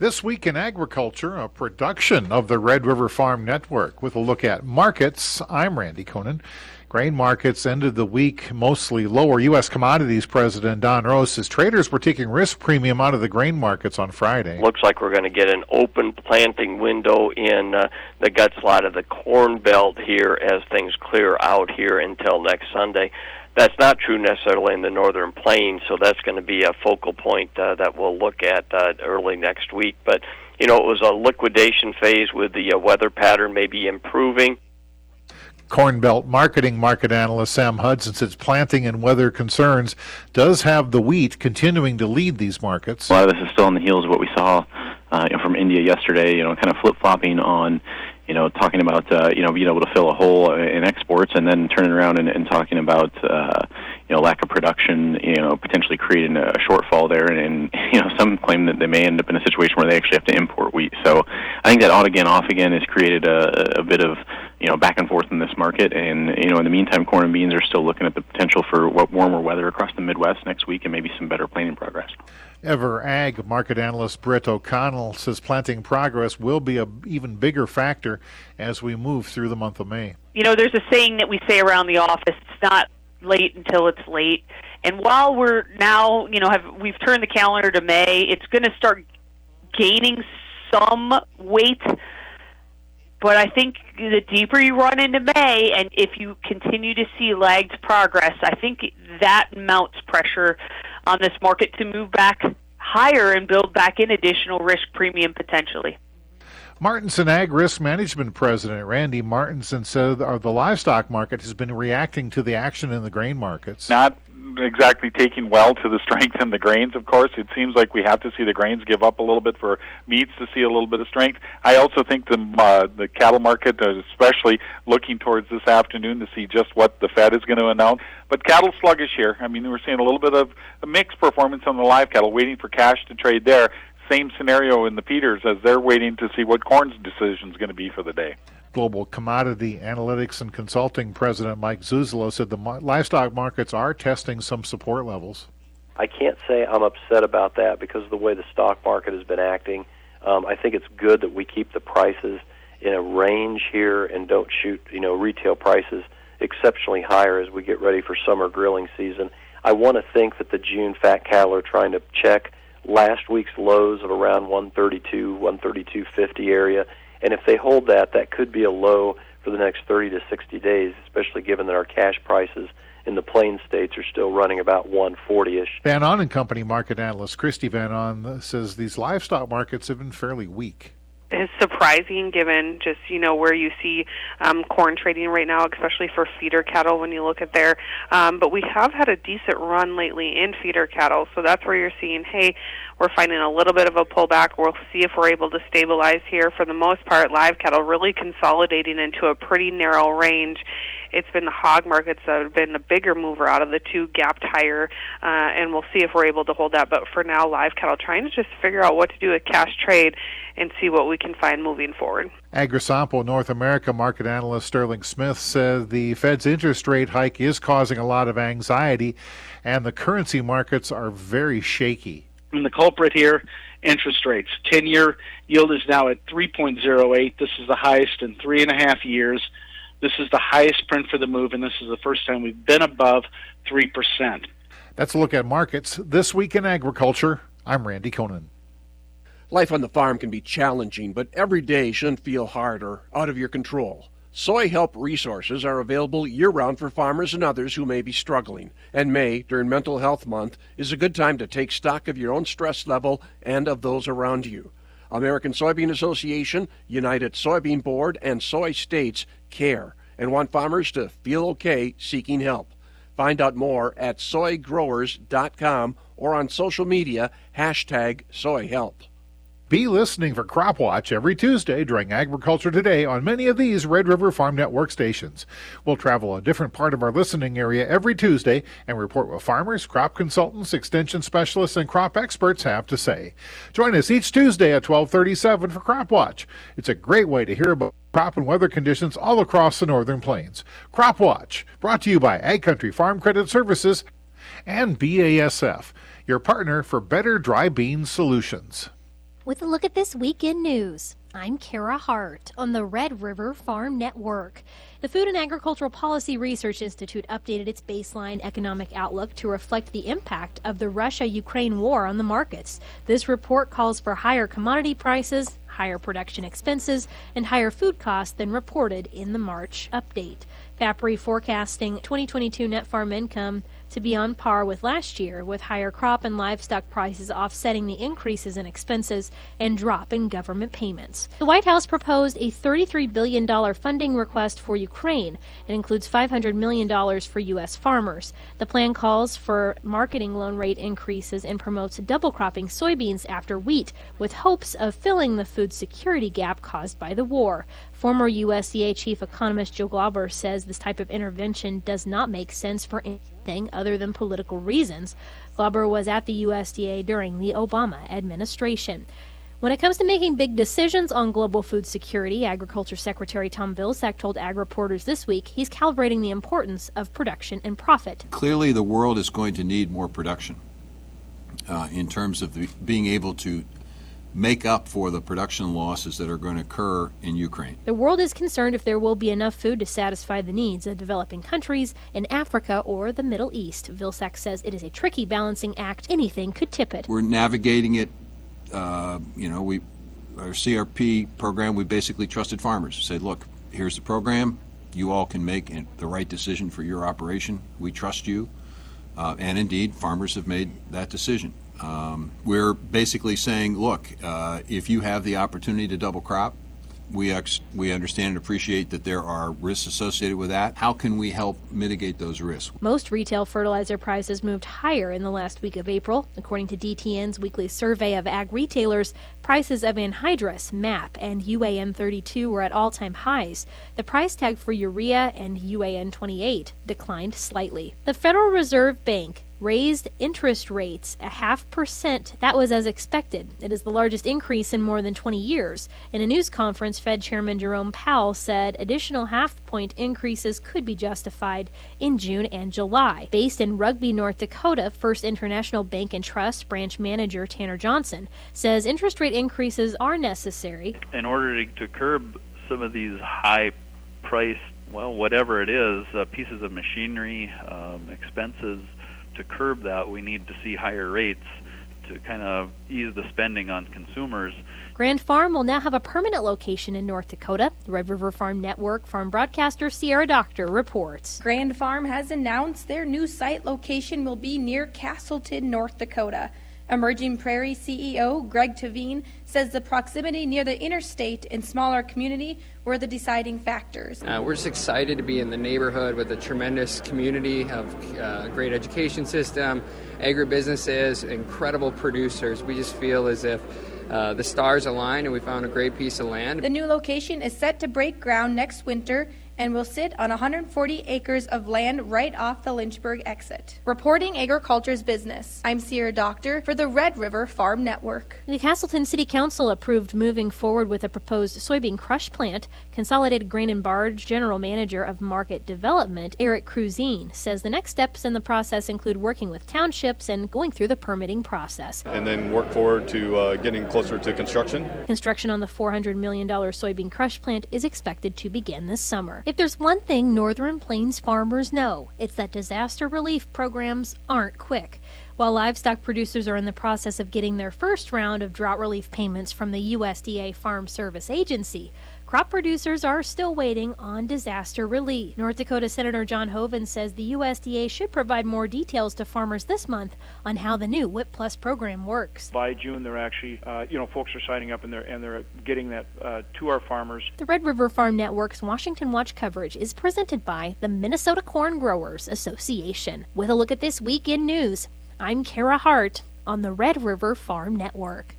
This week in agriculture, a production of the Red River Farm Network with a look at markets. I'm Randy Koenen. Grain markets ended the week mostly lower. U.S. Commodities President Don Roose says traders were taking risk premium out of the grain markets on Friday. Looks like we're going to get an open planting window in uh, the gut slot of the Corn Belt here as things clear out here until next Sunday. That's not true necessarily in the northern plains, so that's going to be a focal point uh, that we'll look at uh, early next week. But you know, it was a liquidation phase with the uh, weather pattern maybe improving. Corn Belt marketing market analyst Sam Hudson says planting and weather concerns does have the wheat continuing to lead these markets. A lot of this is still on the heels of what we saw uh, from India yesterday. You know, kind of flip flopping on you know, talking about uh, you know being able to fill a hole in exports, and then turning around and, and talking about uh, you know lack of production, you know, potentially creating a shortfall there, and, and you know some claim that they may end up in a situation where they actually have to import wheat. So I think that on again, off again has created a, a bit of you know back and forth in this market, and you know in the meantime, corn and beans are still looking at the potential for what warmer weather across the Midwest next week, and maybe some better planting progress. Ever Ag market analyst Britt O'Connell says planting progress will be an even bigger factor as we move through the month of May. You know, there's a saying that we say around the office: it's not late until it's late. And while we're now, you know, have we've turned the calendar to May, it's going to start gaining some weight. But I think the deeper you run into May, and if you continue to see lagged progress, I think that mounts pressure on this market to move back higher and build back in additional risk premium potentially. Martinson Ag Risk Management President Randy Martinson said the livestock market has been reacting to the action in the grain markets. Not exactly taking well to the strength in the grains, of course. It seems like we have to see the grains give up a little bit for meats to see a little bit of strength. I also think the uh, the cattle market, uh, especially looking towards this afternoon to see just what the Fed is going to announce. But cattle sluggish here. I mean, we're seeing a little bit of a mixed performance on the live cattle, waiting for cash to trade there. Same scenario in the feeders as they're waiting to see what corn's decision is going to be for the day. Global Commodity Analytics and Consulting President Mike Zuzolo said the livestock markets are testing some support levels. I can't say I'm upset about that because of the way the stock market has been acting. Um, I think it's good that we keep the prices in a range here and don't shoot, you know, retail prices exceptionally higher as we get ready for summer grilling season. I want to think that the June fat cattle are trying to check last week's lows of around 132, 132.50 area and if they hold that, that could be a low for the next 30 to 60 days, especially given that our cash prices in the plain states are still running about 140-ish. Van Ahn and Company market analyst Christy Van Ahn says these livestock markets have been fairly weak is surprising given just you know where you see um, corn trading right now, especially for feeder cattle when you look at there. Um, but we have had a decent run lately in feeder cattle, so that's where you're seeing, hey, we're finding a little bit of a pullback. We'll see if we're able to stabilize here. For the most part, live cattle really consolidating into a pretty narrow range it's been the hog markets that have been the bigger mover out of the two gapped higher, uh, and we'll see if we're able to hold that. But for now, live cattle trying to just figure out what to do with cash trade and see what we can find moving forward. AgriSompo North America market analyst Sterling Smith said the Fed's interest rate hike is causing a lot of anxiety, and the currency markets are very shaky. And the culprit here interest rates. 10 year yield is now at 3.08. This is the highest in three and a half years. This is the highest print for the move, and this is the first time we've been above 3%. That's a look at markets this week in agriculture. I'm Randy Koenen. Life on the farm can be challenging, but every day shouldn't feel hard or out of your control. Soy Help resources are available year round for farmers and others who may be struggling. And May, during Mental Health Month, is a good time to take stock of your own stress level and of those around you. American Soybean Association, United Soybean Board, and Soy States care and want farmers to feel okay seeking help. Find out more at soygrowers.com or on social media, hashtag soyhelp. Be listening for Crop Watch every Tuesday during Agriculture Today on many of these Red River Farm Network stations. We'll travel a different part of our listening area every Tuesday and report what farmers, crop consultants, extension specialists, and crop experts have to say. Join us each Tuesday at 1237 for Crop Watch. It's a great way to hear about crop and weather conditions all across the northern plains. Crop Watch, brought to you by Ag Country Farm Credit Services and BASF, your partner for better dry bean solutions. With a look at this weekend news. I'm Kara Hart on the Red River Farm Network. The Food and Agricultural Policy Research Institute updated its baseline economic outlook to reflect the impact of the Russia Ukraine war on the markets. This report calls for higher commodity prices, higher production expenses, and higher food costs than reported in the March update. FAPRI forecasting 2022 net farm income to be on par with last year, with higher crop and livestock prices offsetting the increases in expenses and drop in government payments. The White House proposed a $33 billion funding request for Ukraine. It includes $500 million for U.S. farmers. The plan calls for marketing loan rate increases and promotes double cropping soybeans after wheat, with hopes of filling the food security gap caused by the war. Former USDA chief economist Joe Glauber says this type of intervention does not make sense for anything other than political reasons. Glauber was at the USDA during the Obama administration. When it comes to making big decisions on global food security, Agriculture Secretary Tom Vilsack told ag reporters this week he's calibrating the importance of production and profit. Clearly, the world is going to need more production uh, in terms of the, being able to make up for the production losses that are going to occur in Ukraine. The world is concerned if there will be enough food to satisfy the needs of developing countries in Africa or the Middle East. Vilsack says it is a tricky balancing act. Anything could tip it. We're navigating it. Uh, you know, we our CRP program. We basically trusted farmers. Said, look, here's the program. You all can make the right decision for your operation. We trust you. Uh, and indeed, farmers have made that decision. Um, we're basically saying, look, uh, if you have the opportunity to double crop, we ex- we understand and appreciate that there are risks associated with that. How can we help mitigate those risks? Most retail fertilizer prices moved higher in the last week of April. According to DTN's weekly survey of ag retailers, prices of anhydrous, MAP, and UAN 32 were at all time highs. The price tag for urea and UAN 28 declined slightly. The Federal Reserve Bank raised interest rates a half percent. That was as expected. It is the largest increase in more than 20 years. In a news conference, Fed Chairman Jerome Powell said additional half point increases could be justified in June and July. Based in Rugby, North Dakota, First International Bank and Trust branch manager Tanner Johnson says interest rate increases are necessary. In order to, curb some of these high priced, well, whatever it is, uh, pieces of machinery, um, expenses, to curb that, we need to see higher rates to kind of ease the spending on consumers. Grand Farm will now have a permanent location in North Dakota. The Red River Farm Network farm broadcaster Sierra Doctor reports. Grand Farm has announced their new site location will be near Casselton, North Dakota. Emerging Prairie CEO Greg Tehven says the proximity near the interstate and smaller community were the deciding factors. Uh, we're just excited to be in the neighborhood with a tremendous community of uh, great education system, agribusinesses, incredible producers. We just feel as if uh, the stars aligned and we found a great piece of land. The new location is set to break ground next winter and will sit on 140 acres of land right off the Lynchburg exit. Reporting Agriculture's Business, I'm Sierra Doctor for the Red River Farm Network. The Casselton City Council approved moving forward with a proposed soybean crush plant. Consolidated Grain and Barge General Manager of Market Development, Eric Cruzine, says the next steps in the process include working with townships and going through the permitting process. And then work forward to uh, getting closer to construction. Construction on the $400 million soybean crush plant is expected to begin this summer. If there's one thing Northern Plains farmers know, it's that disaster relief programs aren't quick. While livestock producers are in the process of getting their first round of drought relief payments from the USDA Farm Service Agency, crop producers are still waiting on disaster relief. North Dakota Senator John Hoeven says the USDA should provide more details to farmers this month on how the new WHIP Plus program works. By June, they're actually, uh, you know, folks are signing up and they're and they're getting that uh, to our farmers. The Red River Farm Network's Washington Watch coverage is presented by the Minnesota Corn Growers Association. With a look at this week in news, I'm Kara Hart on the Red River Farm Network.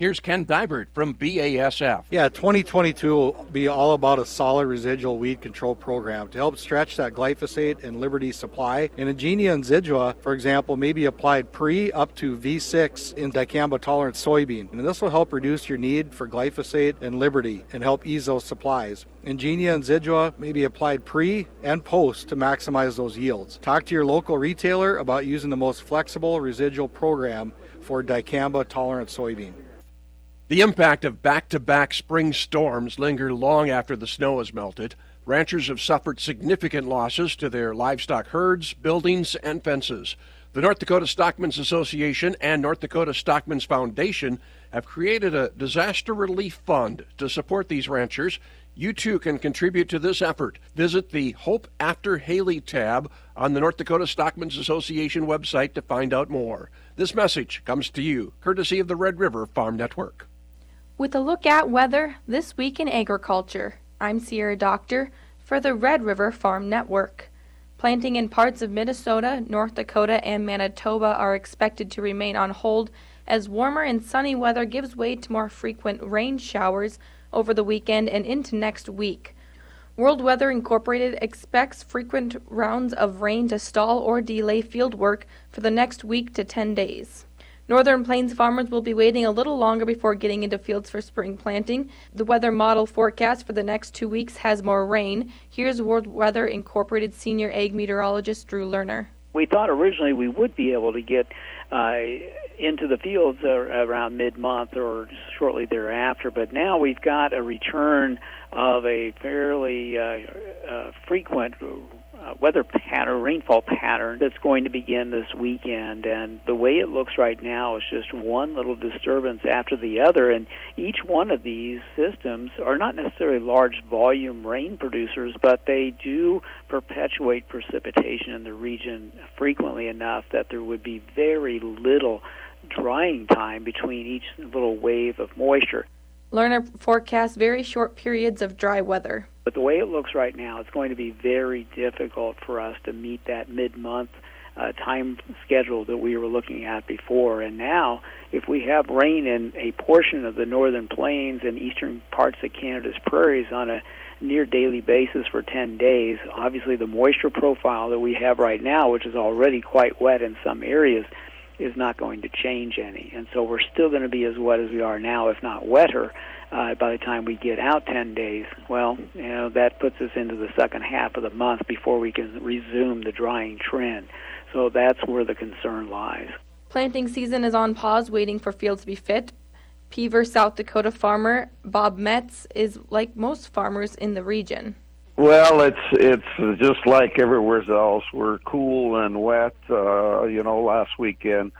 Here's Ken Dybert from BASF. Yeah, 2022 will be all about a solid residual weed control program to help stretch that glyphosate and Liberty supply. And Engenia and Zidua, for example, may be applied pre up to V6 in dicamba tolerant soybean. And this will help reduce your need for glyphosate and Liberty and help ease those supplies. Engenia and Zidua may be applied pre and post to maximize those yields. Talk to your local retailer about using the most flexible residual program for dicamba tolerant soybean. The impact of back to back spring storms linger long after the snow has melted. Ranchers have suffered significant losses to their livestock herds, buildings, and fences. The North Dakota Stockmen's Association and North Dakota Stockmen's Foundation have created a disaster relief fund to support these ranchers. You too can contribute to this effort. Visit the Hope After Haley tab on the North Dakota Stockmen's Association website to find out more. This message comes to you courtesy of the Red River Farm Network. With a look at weather this week in agriculture, I'm Sierra Doctor for the Red River Farm Network. Planting in parts of Minnesota, North Dakota, and Manitoba are expected to remain on hold as warmer and sunny weather gives way to more frequent rain showers over the weekend and into next week. World Weather Incorporated expects frequent rounds of rain to stall or delay field work for the next week to 10 days. Northern Plains farmers will be waiting a little longer before getting into fields for spring planting. The weather model forecast for the next two weeks has more rain. Here's World Weather Incorporated senior ag meteorologist Drew Lerner. We thought originally we would be able to get uh, into the fields around mid-month or shortly thereafter, but now we've got a return of a fairly uh, uh, frequent uh, weather pattern, rainfall pattern that's going to begin this weekend. And the way it looks right now is just one little disturbance after the other. And each one of these systems are not necessarily large volume rain producers, but they do perpetuate precipitation in the region frequently enough that there would be very little drying time between each little wave of moisture. Lerner forecasts very short periods of dry weather. But the way it looks right now, it's going to be very difficult for us to meet that mid-month uh, time schedule that we were looking at before. And now, if we have rain in a portion of the northern plains and eastern parts of Canada's prairies on a near daily basis for 10 days, obviously the moisture profile that we have right now, which is already quite wet in some areas, is not going to change any. And so we're still going to be as wet as we are now, if not wetter, uh, by the time we get out 10 days. Well, you know, that puts us into the second half of the month before we can resume the drying trend. So that's where the concern lies. Planting season is on pause, waiting for fields to be fit. Peever, South Dakota farmer Bob Metz is like most farmers in the region. Well, it's it's just like everywhere else. We're cool and wet. Uh, you know, last weekend,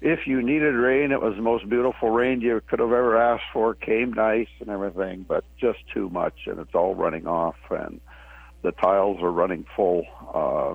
if you needed rain, it was the most beautiful rain you could have ever asked for. Came nice and everything, but just too much, and it's all running off, and the tiles are running full. Uh,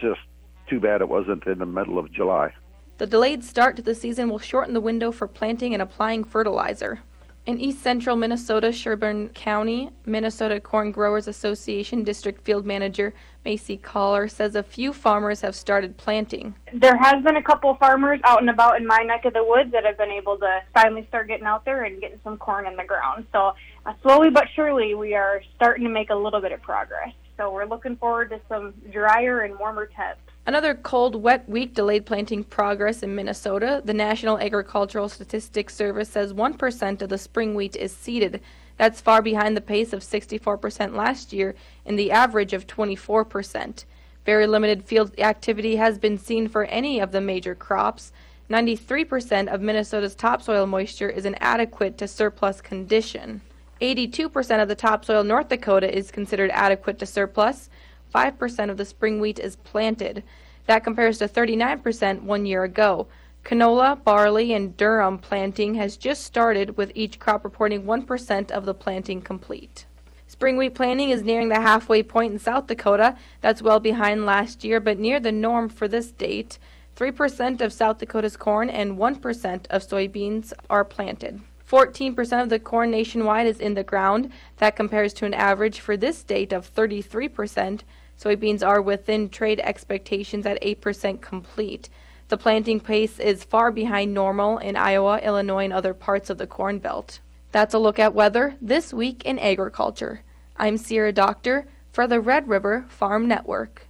just too bad it wasn't in the middle of July. The delayed start to the season will shorten the window for planting and applying fertilizer. In east central Minnesota, Sherburne County, Minnesota Corn Growers Association District Field Manager Macy Collar says a few farmers have started planting. There has been a couple farmers out and about in my neck of the woods that have been able to finally start getting out there and getting some corn in the ground. So uh, slowly but surely we are starting to make a little bit of progress. So we're looking forward to some drier and warmer temps. Another cold, wet week delayed planting progress in Minnesota. The National Agricultural Statistics Service says 1% of the spring wheat is seeded. That's far behind the pace of 64% last year and the average of 24%. Very limited field activity has been seen for any of the major crops. 93% of Minnesota's topsoil moisture is inadequate to surplus condition. 82% of the topsoil North Dakota is considered adequate to surplus. 5% of the spring wheat is planted. That compares to 39% one year ago. Canola, barley, and durum planting has just started, with each crop reporting 1% of the planting complete. Spring wheat planting is nearing the halfway point in South Dakota. That's well behind last year, but near the norm for this date. 3% of South Dakota's corn and 1% of soybeans are planted. 14% of the corn nationwide is in the ground. That compares to an average for this date of 33%. Soybeans are within trade expectations at 8% complete. The planting pace is far behind normal in Iowa, Illinois, and other parts of the Corn Belt. That's a look at weather this week in agriculture. I'm Sierra Doctor for the Red River Farm Network.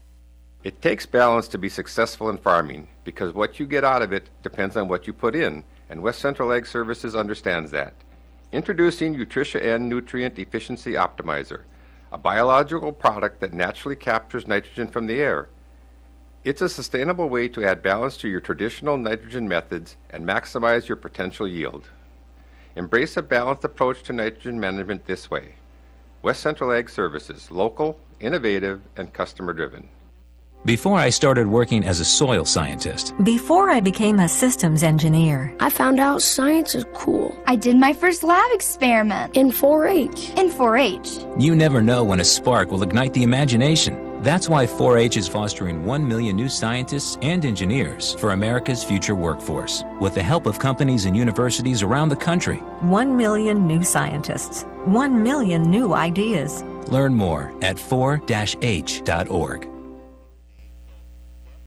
It takes balance to be successful in farming because what you get out of it depends on what you put in, and West Central Ag Services understands that. Introducing Utrisha N Nutrient Efficiency Optimizer a biological product that naturally captures nitrogen from the air. It's a sustainable way to add balance to your traditional nitrogen methods and maximize your potential yield. Embrace a balanced approach to nitrogen management this way. West Central Ag Services, local, innovative, and customer driven. Before I started working as a soil scientist, Before I became a systems engineer, I found out science is cool. I did my first lab experiment. In 4 H. In 4 H. you never know when a spark will ignite the imagination. That's why 4 H is fostering 1 million new scientists and engineers for America's future workforce, with the help of companies and universities around the country. one million new scientists, one million new ideas. Learn more at 4-h.org.